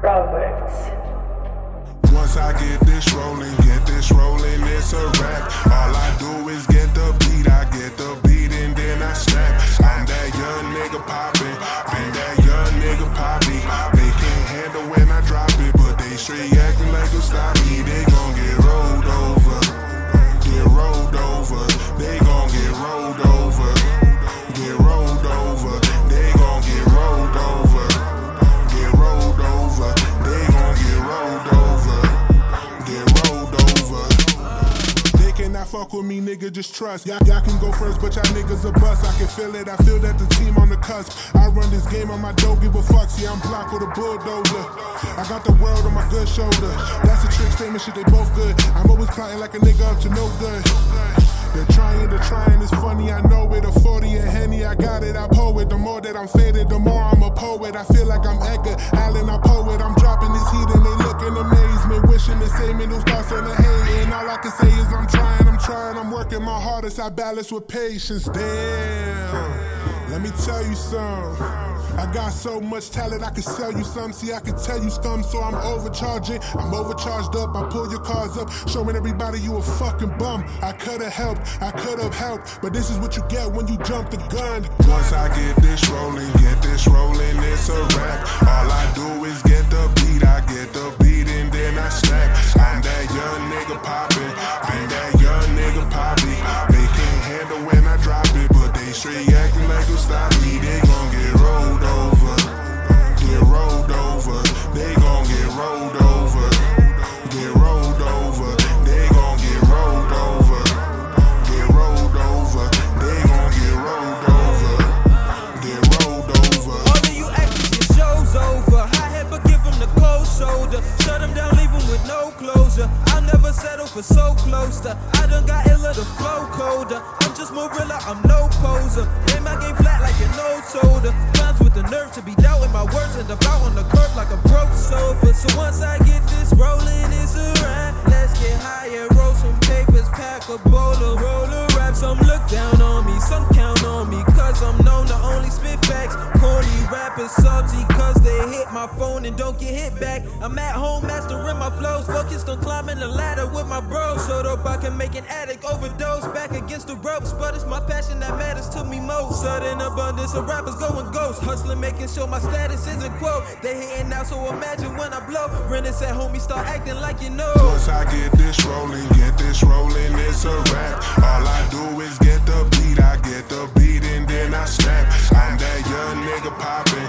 Roberts. Once I get this rolling, fuck with me, nigga, just trust. Y'all, y'all can go first, but y'all niggas a bust. I can feel it, I feel that the team on the cusp. I run this game on my dope, give a fuck. See, I'm blocked with a bulldozer. I got the world on my good shoulder. That's a trick statement, shit, they both good. I'm always plotting like a nigga up to no good. They're trying, they're trying, it's funny, I know it. A 40 and Henny, I got it, I poet. The more that I'm faded, the more I'm a poet. I feel like I'm Edgar Allan, I poet. I'm dropping this I balance with patience. Damn. Let me tell you something. I got so much talent, I can sell you some. See, I can tell you some, so I'm overcharging. I'm overcharged up, I pull your cars up, showing everybody you a fucking bum. I could've helped, I could've helped, but this is what you get when you jump the gun. Once I get this rolling, get this rolling, it's a wrap. All I do is get the beat, I get the beat, and then I snap. I'm that young nigga poppin', closure. I'll never settle for so close to. I done got iller, the flow colder. I'm just Marilla, I'm no poser. Lay my game flat like an old soda. Clowns with the nerve to be doubting my words and about on the curb like a broke sofa. So once I get this rolling, it's a rap. Let's get higher, roll some papers, pack a bowl of roller rap. Some look down on me, some count on me, cause I'm known to only spit facts. Corny rappers salty, cause they hit my phone and don't get hit back. I'm at home mastering my on climbing the ladder with my bros. So dope I can make an addict overdose back against the ropes. But it's my passion that matters to me most. Sudden abundance of rappers going ghost, hustling, making sure my status isn't quote. They hitting out, so imagine when I blow. Rennie said, homie, start acting like you know. Once I get this rolling, get this rolling, it's a wrap. All I do is get the beat, I get the beat and then I snap. I'm that young nigga poppin',